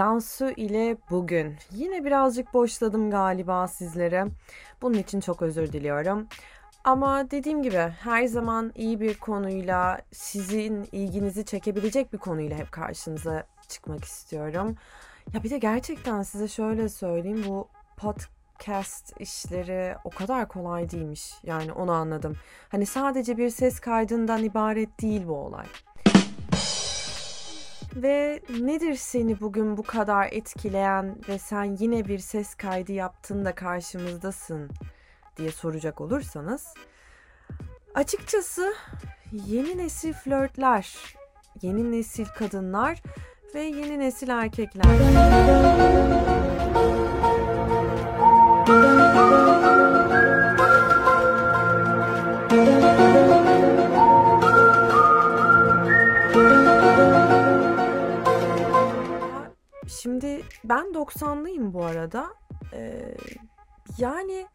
Cansu ile bugün. Yine birazcık boşladım galiba sizlere. Bunun için çok özür diliyorum. Ama dediğim gibi her zaman iyi bir konuyla, sizin ilginizi çekebilecek bir konuyla hep karşınıza çıkmak istiyorum. Ya bir de gerçekten size şöyle söyleyeyim bu podcast işleri o kadar kolay değilmiş. Yani onu anladım. Hani sadece bir ses kaydından ibaret değil bu olay. Ve nedir seni bugün bu kadar etkileyen ve sen yine bir ses kaydı yaptın da karşımızdasın diye soracak olursanız açıkçası yeni nesil flörtler, yeni nesil kadınlar ve yeni nesil erkekler. Şimdi ben 90'lıyım bu arada. Ee, yani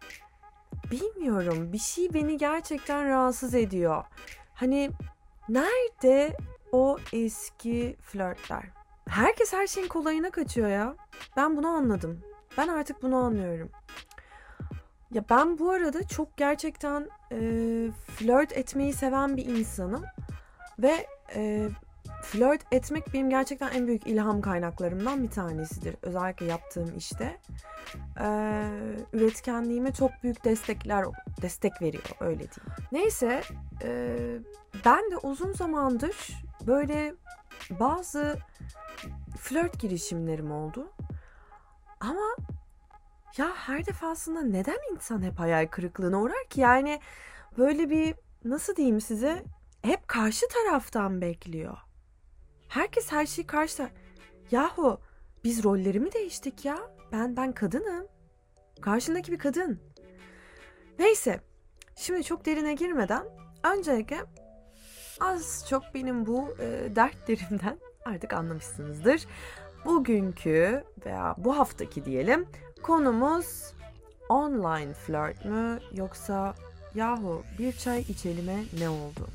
bilmiyorum bir şey beni gerçekten rahatsız ediyor. Hani nerede o eski flörtler? Herkes her şeyin kolayına kaçıyor ya. Ben bunu anladım. Ben artık bunu anlıyorum. Ya ben bu arada çok gerçekten e, flört etmeyi seven bir insanım. Ve e, flört etmek benim gerçekten en büyük ilham kaynaklarımdan bir tanesidir. Özellikle yaptığım işte. Ee, üretkenliğime çok büyük destekler destek veriyor öyle diyeyim. Neyse e, ben de uzun zamandır böyle bazı flört girişimlerim oldu. Ama ya her defasında neden insan hep hayal kırıklığına uğrar ki? Yani böyle bir nasıl diyeyim size hep karşı taraftan bekliyor. Herkes her şeyi karşı Yahu biz rolleri mi değiştik ya? Ben ben kadınım. Karşındaki bir kadın. Neyse. Şimdi çok derine girmeden öncelikle az çok benim bu e, dertlerimden artık anlamışsınızdır. Bugünkü veya bu haftaki diyelim konumuz online flört mü yoksa yahu bir çay içelime ne oldu?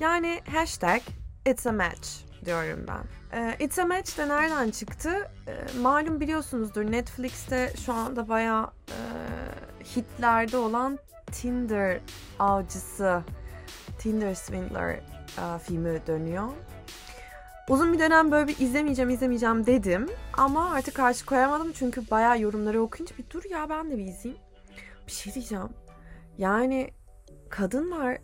Yani hashtag it's a match diyorum ben. Ee, it's a match de nereden çıktı? Ee, malum biliyorsunuzdur Netflix'te şu anda bayağı e, hitlerde olan Tinder avcısı, Tinder Swindler e, filmi dönüyor. Uzun bir dönem böyle bir izlemeyeceğim izlemeyeceğim dedim. Ama artık karşı koyamadım çünkü bayağı yorumları okuyunca bir dur ya ben de bir izleyeyim. Bir şey diyeceğim. Yani kadınlar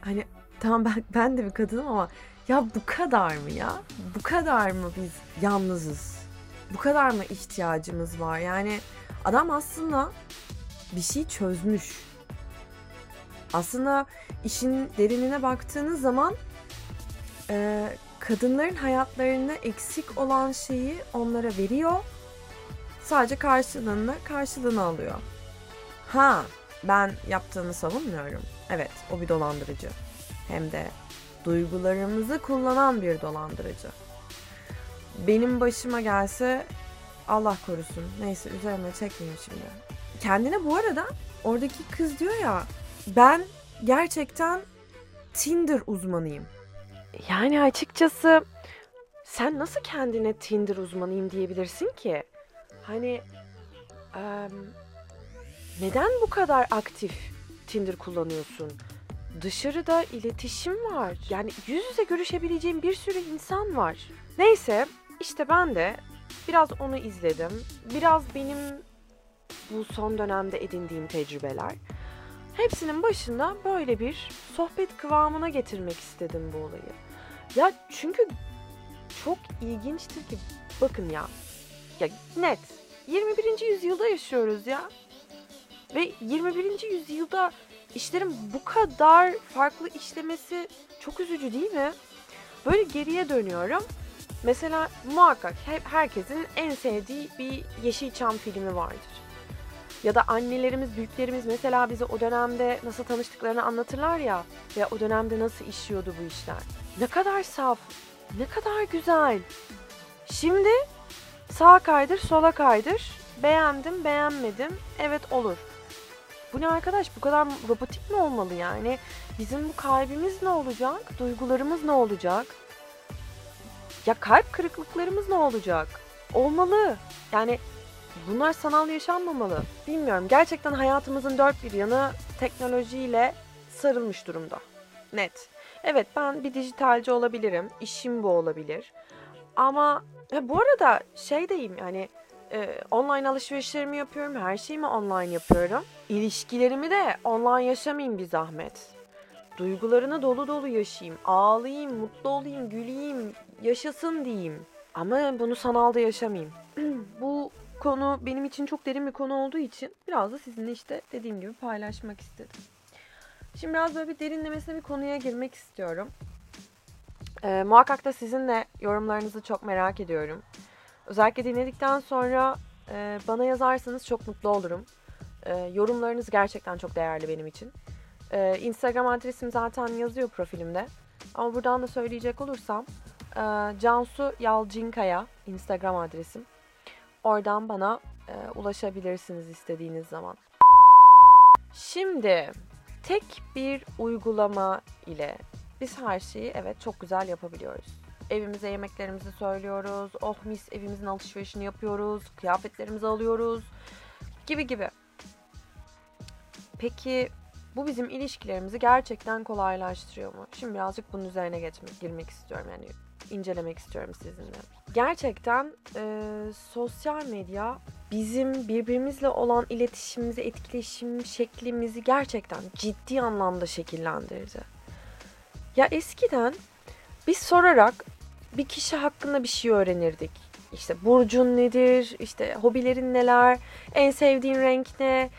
hani tamam ben, ben de bir kadınım ama ya bu kadar mı ya? Bu kadar mı biz yalnızız? Bu kadar mı ihtiyacımız var? Yani adam aslında bir şey çözmüş. Aslında işin derinine baktığınız zaman e, kadınların hayatlarında eksik olan şeyi onlara veriyor. Sadece karşılığını karşılığını alıyor. Ha, ben yaptığını savunmuyorum. Evet, o bir dolandırıcı. Hem de duygularımızı kullanan bir dolandırıcı. Benim başıma gelse Allah korusun. Neyse üzerime çekmeyeyim şimdi. Kendine bu arada oradaki kız diyor ya ben gerçekten Tinder uzmanıyım. Yani açıkçası sen nasıl kendine Tinder uzmanıyım diyebilirsin ki? Hani um, neden bu kadar aktif Tinder kullanıyorsun? Dışarıda iletişim var. Yani yüz yüze görüşebileceğim bir sürü insan var. Neyse işte ben de biraz onu izledim. Biraz benim bu son dönemde edindiğim tecrübeler. Hepsinin başında böyle bir sohbet kıvamına getirmek istedim bu olayı. Ya çünkü çok ilginçtir ki bakın ya. Ya net 21. yüzyılda yaşıyoruz ya. Ve 21. yüzyılda işlerin bu kadar farklı işlemesi çok üzücü değil mi? Böyle geriye dönüyorum. Mesela muhakkak herkesin en sevdiği bir Yeşilçam filmi vardır. Ya da annelerimiz, büyüklerimiz mesela bize o dönemde nasıl tanıştıklarını anlatırlar ya. Ve o dönemde nasıl işiyordu bu işler. Ne kadar saf, ne kadar güzel. Şimdi sağ kaydır, sola kaydır. Beğendim, beğenmedim. Evet olur. Bu ne arkadaş? Bu kadar robotik mi olmalı yani? Bizim bu kalbimiz ne olacak? Duygularımız ne olacak? Ya kalp kırıklıklarımız ne olacak? Olmalı. Yani bunlar sanal yaşanmamalı. Bilmiyorum. Gerçekten hayatımızın dört bir yanı teknolojiyle sarılmış durumda. Net. Evet ben bir dijitalci olabilirim. İşim bu olabilir. Ama bu arada şey deyim yani e, online alışverişlerimi yapıyorum. Her şeyimi online yapıyorum. İlişkilerimi de online yaşamayayım bir zahmet. Duygularını dolu dolu yaşayayım. Ağlayayım, mutlu olayım, güleyim, yaşasın diyeyim. Ama bunu sanalda yaşamayayım. bu konu benim için çok derin bir konu olduğu için biraz da sizinle işte dediğim gibi paylaşmak istedim. Şimdi biraz böyle bir derinlemesine bir konuya girmek istiyorum. Ee, muhakkak da sizin de yorumlarınızı çok merak ediyorum. Özellikle dinledikten sonra e, bana yazarsanız çok mutlu olurum. E, yorumlarınız gerçekten çok değerli benim için. E, Instagram adresim zaten yazıyor profilimde. Ama buradan da söyleyecek olursam e, Cansu Yalcinkaya Instagram adresim. Oradan bana e, ulaşabilirsiniz istediğiniz zaman. Şimdi tek bir uygulama ile biz her şeyi evet çok güzel yapabiliyoruz. Evimize yemeklerimizi söylüyoruz. Oh mis evimizin alışverişini yapıyoruz. Kıyafetlerimizi alıyoruz. Gibi gibi. Peki bu bizim ilişkilerimizi gerçekten kolaylaştırıyor mu? Şimdi birazcık bunun üzerine geçmek, girmek istiyorum. Yani incelemek istiyorum sizinle. Gerçekten e, sosyal medya bizim birbirimizle olan iletişimimizi, etkileşim şeklimizi gerçekten ciddi anlamda şekillendirdi. Ya eskiden biz sorarak bir kişi hakkında bir şey öğrenirdik. İşte burcun nedir, işte hobilerin neler, en sevdiğin renk ne,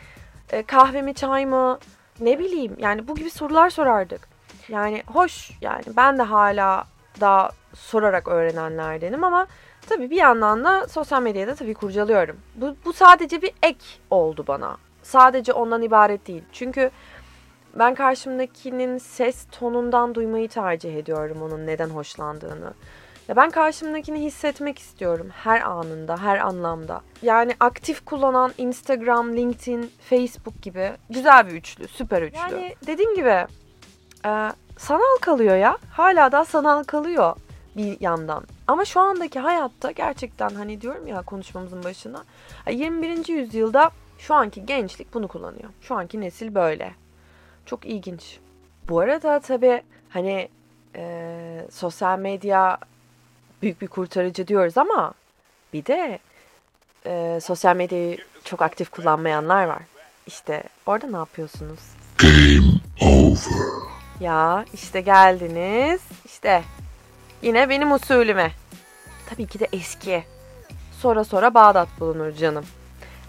e, kahve mi çay mı, ne bileyim yani bu gibi sorular sorardık. Yani hoş yani ben de hala daha sorarak öğrenenlerdenim ama tabii bir yandan da sosyal medyada tabii kurcalıyorum. Bu, bu sadece bir ek oldu bana. Sadece ondan ibaret değil. Çünkü ben karşımdakinin ses tonundan duymayı tercih ediyorum onun neden hoşlandığını. Ya ben karşımdakini hissetmek istiyorum her anında, her anlamda. Yani aktif kullanan Instagram, LinkedIn, Facebook gibi güzel bir üçlü, süper üçlü. Yani dediğim gibi e, sanal kalıyor ya. Hala da sanal kalıyor bir yandan. Ama şu andaki hayatta gerçekten hani diyorum ya konuşmamızın başına 21. yüzyılda şu anki gençlik bunu kullanıyor. Şu anki nesil böyle. Çok ilginç. Bu arada tabii hani e, sosyal medya büyük bir kurtarıcı diyoruz ama bir de e, sosyal medyayı çok aktif kullanmayanlar var. İşte orada ne yapıyorsunuz? Game over. Ya işte geldiniz. İşte yine benim usulüme. Tabii ki de eski. Sonra sonra Bağdat bulunur canım.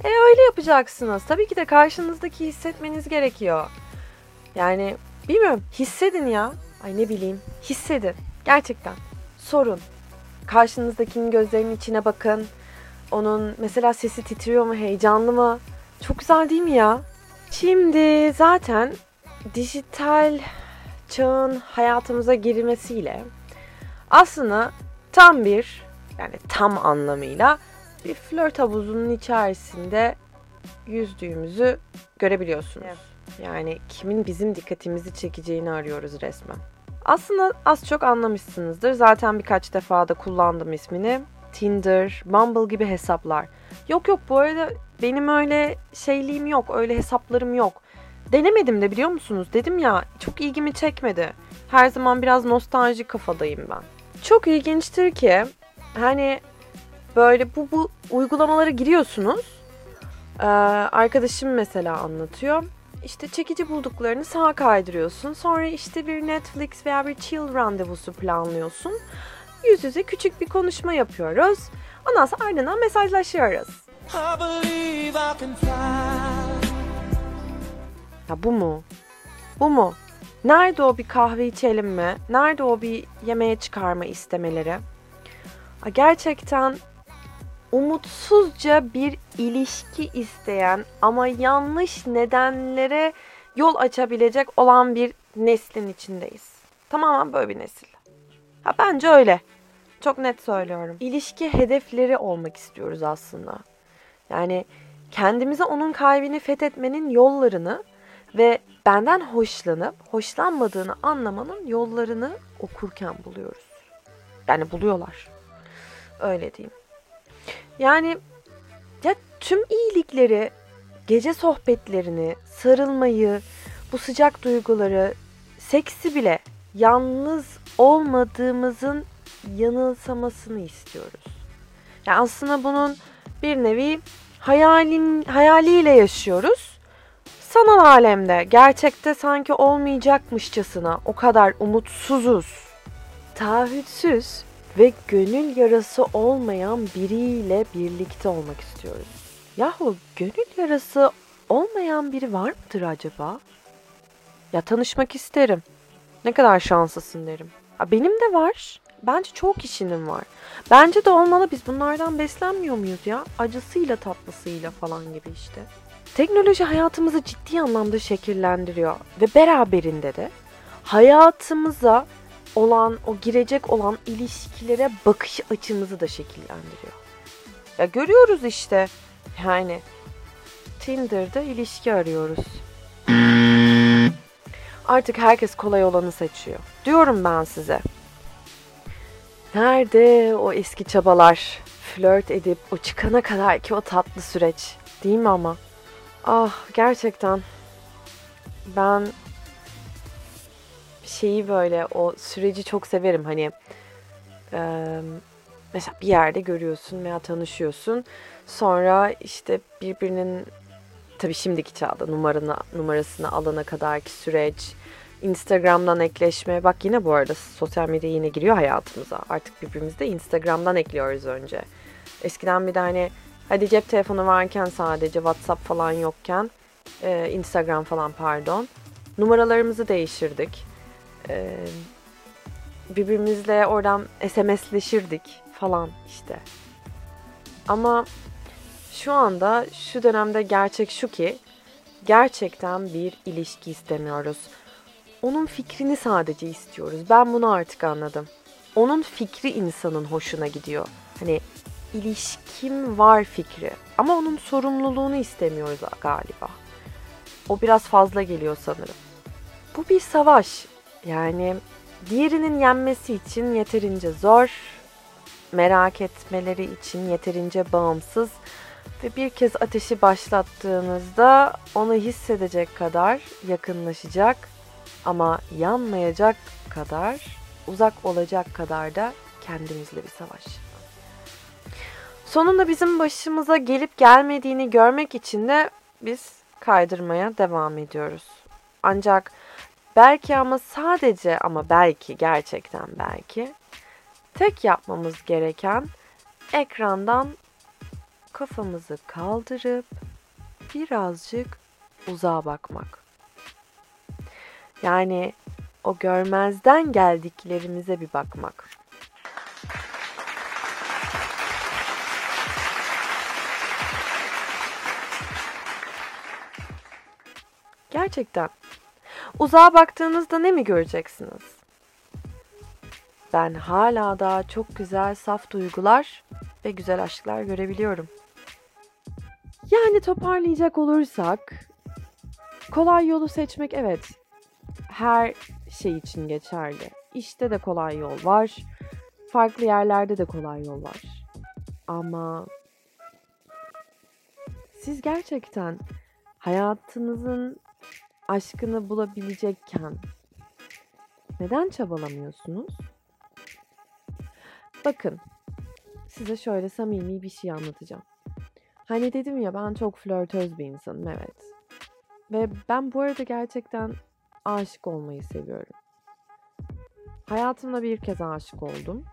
E öyle yapacaksınız. Tabii ki de karşınızdaki hissetmeniz gerekiyor. Yani bilmiyorum hissedin ya. Ay ne bileyim hissedin. Gerçekten. Sorun. Karşınızdakinin gözlerinin içine bakın. Onun mesela sesi titriyor mu, heyecanlı mı? Çok güzel değil mi ya? Şimdi zaten dijital çağın hayatımıza girmesiyle aslında tam bir yani tam anlamıyla bir flört havuzunun içerisinde yüzdüğümüzü görebiliyorsunuz. Yani kimin bizim dikkatimizi çekeceğini arıyoruz resmen. Aslında az çok anlamışsınızdır. Zaten birkaç defa da kullandım ismini. Tinder, Bumble gibi hesaplar. Yok yok bu arada benim öyle şeyliğim yok, öyle hesaplarım yok. Denemedim de biliyor musunuz? Dedim ya çok ilgimi çekmedi. Her zaman biraz nostalji kafadayım ben. Çok ilginçtir ki hani böyle bu, bu uygulamalara giriyorsunuz. Ee, arkadaşım mesela anlatıyor işte çekici bulduklarını sağa kaydırıyorsun. Sonra işte bir Netflix veya bir chill randevusu planlıyorsun. Yüz yüze küçük bir konuşma yapıyoruz. Ondan sonra ardından mesajlaşıyoruz. Ya bu mu? Bu mu? Nerede o bir kahve içelim mi? Nerede o bir yemeğe çıkarma istemeleri? Gerçekten umutsuzca bir ilişki isteyen ama yanlış nedenlere yol açabilecek olan bir neslin içindeyiz. Tamamen böyle bir nesil. Ha bence öyle. Çok net söylüyorum. İlişki hedefleri olmak istiyoruz aslında. Yani kendimize onun kalbini fethetmenin yollarını ve benden hoşlanıp hoşlanmadığını anlamanın yollarını okurken buluyoruz. Yani buluyorlar. Öyle diyeyim. Yani ya tüm iyilikleri, gece sohbetlerini, sarılmayı, bu sıcak duyguları, seksi bile yalnız olmadığımızın yanılsamasını istiyoruz. Yani aslında bunun bir nevi hayalin hayaliyle yaşıyoruz. Sanal alemde gerçekte sanki olmayacakmışçasına o kadar umutsuzuz. Taahhütsüz ve gönül yarası olmayan biriyle birlikte olmak istiyoruz. Yahu gönül yarası olmayan biri var mıdır acaba? Ya tanışmak isterim. Ne kadar şanslısın derim. Ha, benim de var. Bence çok kişinin var. Bence de olmalı biz bunlardan beslenmiyor muyuz ya? Acısıyla tatlısıyla falan gibi işte. Teknoloji hayatımızı ciddi anlamda şekillendiriyor ve beraberinde de hayatımıza olan o girecek olan ilişkilere bakış açımızı da şekillendiriyor. Ya görüyoruz işte yani Tinder'da ilişki arıyoruz. Artık herkes kolay olanı seçiyor. Diyorum ben size. Nerede o eski çabalar? Flört edip o çıkana kadar ki o tatlı süreç. Değil mi ama? Ah gerçekten. Ben şeyi böyle o süreci çok severim. Hani e, mesela bir yerde görüyorsun veya tanışıyorsun. Sonra işte birbirinin tabii şimdiki çağda numaranı, numarasını alana kadarki süreç, Instagram'dan ekleşme. Bak yine bu arada sosyal medya yine giriyor hayatımıza. Artık birbirimizi de Instagram'dan ekliyoruz önce. Eskiden bir de hani hadi cep telefonu varken sadece WhatsApp falan yokken Instagram falan pardon. Numaralarımızı değiştirdik. E, birbirimizle oradan SMS'leşirdik falan işte. Ama şu anda şu dönemde gerçek şu ki gerçekten bir ilişki istemiyoruz. Onun fikrini sadece istiyoruz. Ben bunu artık anladım. Onun fikri insanın hoşuna gidiyor. Hani ilişkim var fikri. Ama onun sorumluluğunu istemiyoruz galiba. O biraz fazla geliyor sanırım. Bu bir savaş. Yani diğerinin yenmesi için yeterince zor, merak etmeleri için yeterince bağımsız ve bir kez ateşi başlattığınızda onu hissedecek kadar yakınlaşacak ama yanmayacak kadar, uzak olacak kadar da kendimizle bir savaş. Sonunda bizim başımıza gelip gelmediğini görmek için de biz kaydırmaya devam ediyoruz. Ancak belki ama sadece ama belki gerçekten belki tek yapmamız gereken ekrandan kafamızı kaldırıp birazcık uzağa bakmak. Yani o görmezden geldiklerimize bir bakmak. Gerçekten. Uzağa baktığınızda ne mi göreceksiniz? Ben hala daha çok güzel saf duygular ve güzel aşklar görebiliyorum. Yani toparlayacak olursak kolay yolu seçmek evet her şey için geçerli. İşte de kolay yol var. Farklı yerlerde de kolay yol var. Ama siz gerçekten hayatınızın aşkını bulabilecekken neden çabalamıyorsunuz? Bakın, size şöyle samimi bir şey anlatacağım. Hani dedim ya ben çok flörtöz bir insanım evet. Ve ben bu arada gerçekten aşık olmayı seviyorum. Hayatımda bir kez aşık oldum.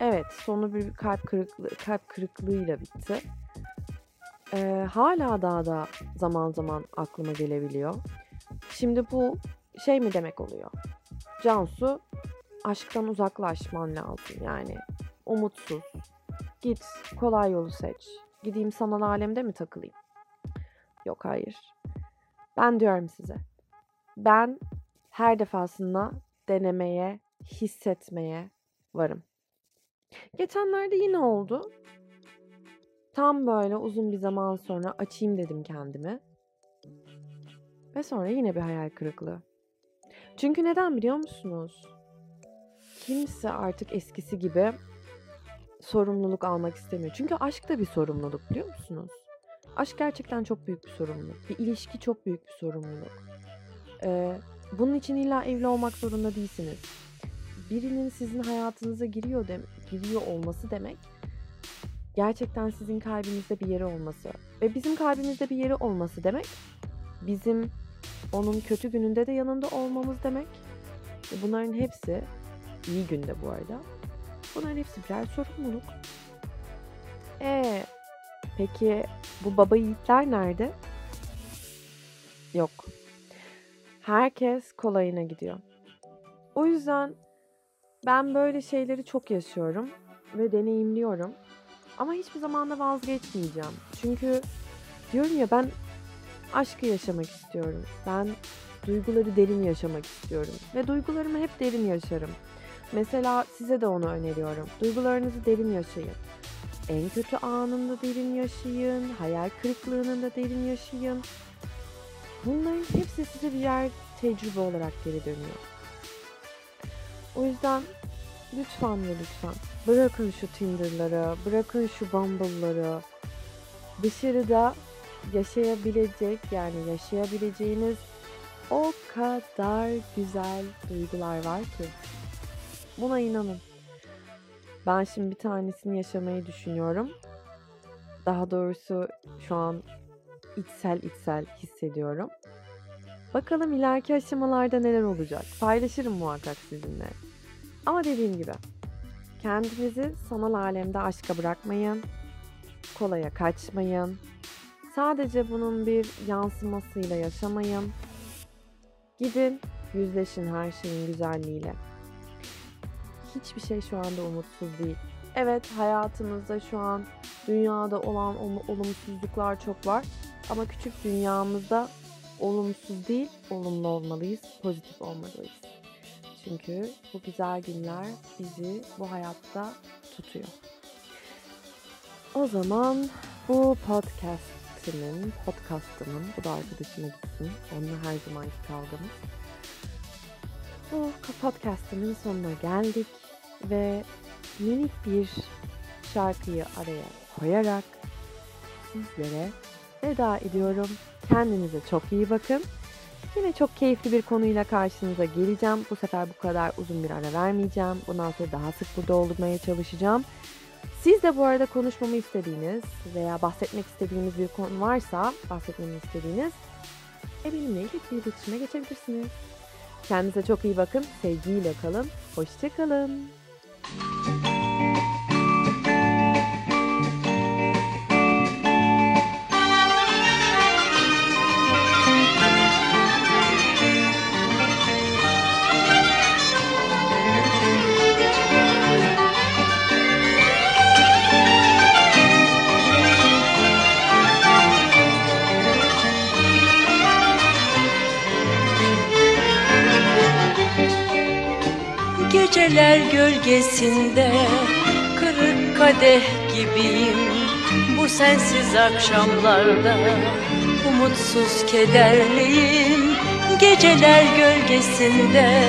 Evet, sonu bir kalp kırıklığı, kalp kırıklığıyla bitti. Ee, hala daha da zaman zaman aklıma gelebiliyor. Şimdi bu şey mi demek oluyor? Cansu, aşktan uzaklaşman lazım yani. Umutsuz. Git, kolay yolu seç. Gideyim sanal alemde mi takılayım? Yok hayır. Ben diyorum size. Ben her defasında denemeye, hissetmeye varım. Geçenlerde yine oldu. Tam böyle uzun bir zaman sonra açayım dedim kendimi. Ve sonra yine bir hayal kırıklığı. Çünkü neden biliyor musunuz? Kimse artık eskisi gibi sorumluluk almak istemiyor. Çünkü aşk da bir sorumluluk biliyor musunuz? Aşk gerçekten çok büyük bir sorumluluk. Bir ilişki çok büyük bir sorumluluk. Ee, bunun için illa evli olmak zorunda değilsiniz. Birinin sizin hayatınıza giriyor de, giriyor olması demek gerçekten sizin kalbinizde bir yeri olması ve bizim kalbimizde bir yeri olması demek bizim onun kötü gününde de yanında olmamız demek. Bunların hepsi iyi günde bu arada. Bunların hepsi birer sorumluluk. E peki bu baba yiğitler nerede? Yok. Herkes kolayına gidiyor. O yüzden ben böyle şeyleri çok yaşıyorum ve deneyimliyorum. Ama hiçbir zaman da vazgeçmeyeceğim. Çünkü diyorum ya ben aşkı yaşamak istiyorum. Ben duyguları derin yaşamak istiyorum. Ve duygularımı hep derin yaşarım. Mesela size de onu öneriyorum. Duygularınızı derin yaşayın. En kötü anında derin yaşayın. Hayal kırıklığının da derin yaşayın. Bunların hepsi size birer tecrübe olarak geri dönüyor. O yüzden lütfen ve lütfen bırakın şu Tinder'ları, bırakın şu Bumble'ları. Dışarıda yaşayabilecek yani yaşayabileceğiniz o kadar güzel duygular var ki. Buna inanın. Ben şimdi bir tanesini yaşamayı düşünüyorum. Daha doğrusu şu an içsel içsel hissediyorum. Bakalım ileriki aşamalarda neler olacak. Paylaşırım muhakkak sizinle. Ama dediğim gibi kendinizi sanal alemde aşka bırakmayın. Kolaya kaçmayın. Sadece bunun bir yansımasıyla yaşamayın. Gidin, yüzleşin her şeyin güzelliğiyle. Hiçbir şey şu anda umutsuz değil. Evet, hayatımızda şu an dünyada olan olumsuzluklar çok var. Ama küçük dünyamızda olumsuz değil, olumlu olmalıyız, pozitif olmalıyız. Çünkü bu güzel günler bizi bu hayatta tutuyor. O zaman bu podcast'inin, podcast'ımın, bu da arkadaşıma gitsin. Onunla her zamanki kavgamız. Bu podcast'ımın sonuna geldik ve minik bir şarkıyı araya koyarak sizlere veda ediyorum. Kendinize çok iyi bakın. Yine çok keyifli bir konuyla karşınıza geleceğim. Bu sefer bu kadar uzun bir ara vermeyeceğim. Bundan sonra daha sık burada olmaya çalışacağım. Siz de bu arada konuşmamı istediğiniz veya bahsetmek istediğiniz bir konu varsa bahsetmemi istediğiniz benimle iletişime geçebilirsiniz. Kendinize çok iyi bakın. Sevgiyle kalın. Hoşçakalın. Geceler gölgesinde kırık kadeh gibiyim. Bu sensiz akşamlarda umutsuz kederliyim. Geceler gölgesinde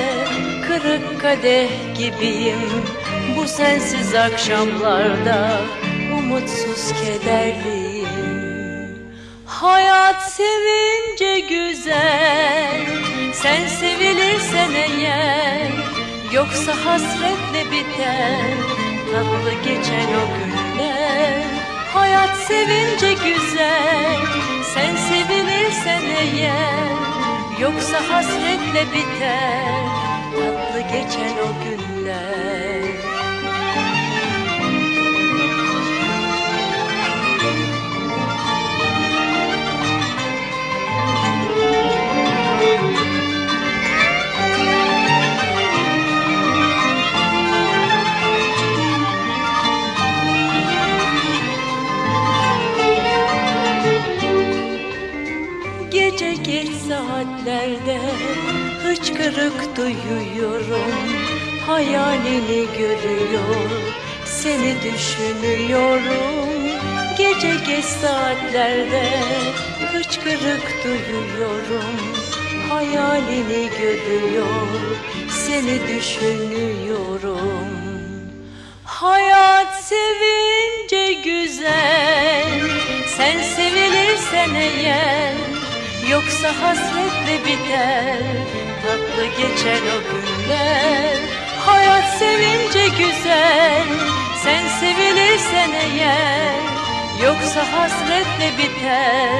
kırık kadeh gibiyim. Bu sensiz akşamlarda umutsuz kederliyim. Hayat sevince güzel Sen sevilirsen eğer Yoksa hasretle biter Tatlı geçen o günler. Hayat sevince güzel Sen sevilirsen eğer. Yoksa hasretle biter düşünüyorum. Gece geç saatlerde hıçkırık duyuyorum. Hayalini görüyor, seni düşünüyorum. Hayat sevince güzel Sen sevilirsen eğer Yoksa hasretle biter Tatlı geçer o günler. Hayat sevince güzel Sen sevilirsen eğer Yoksa hasretle biter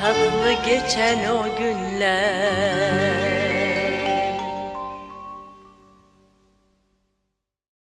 Tatlı geçen o günler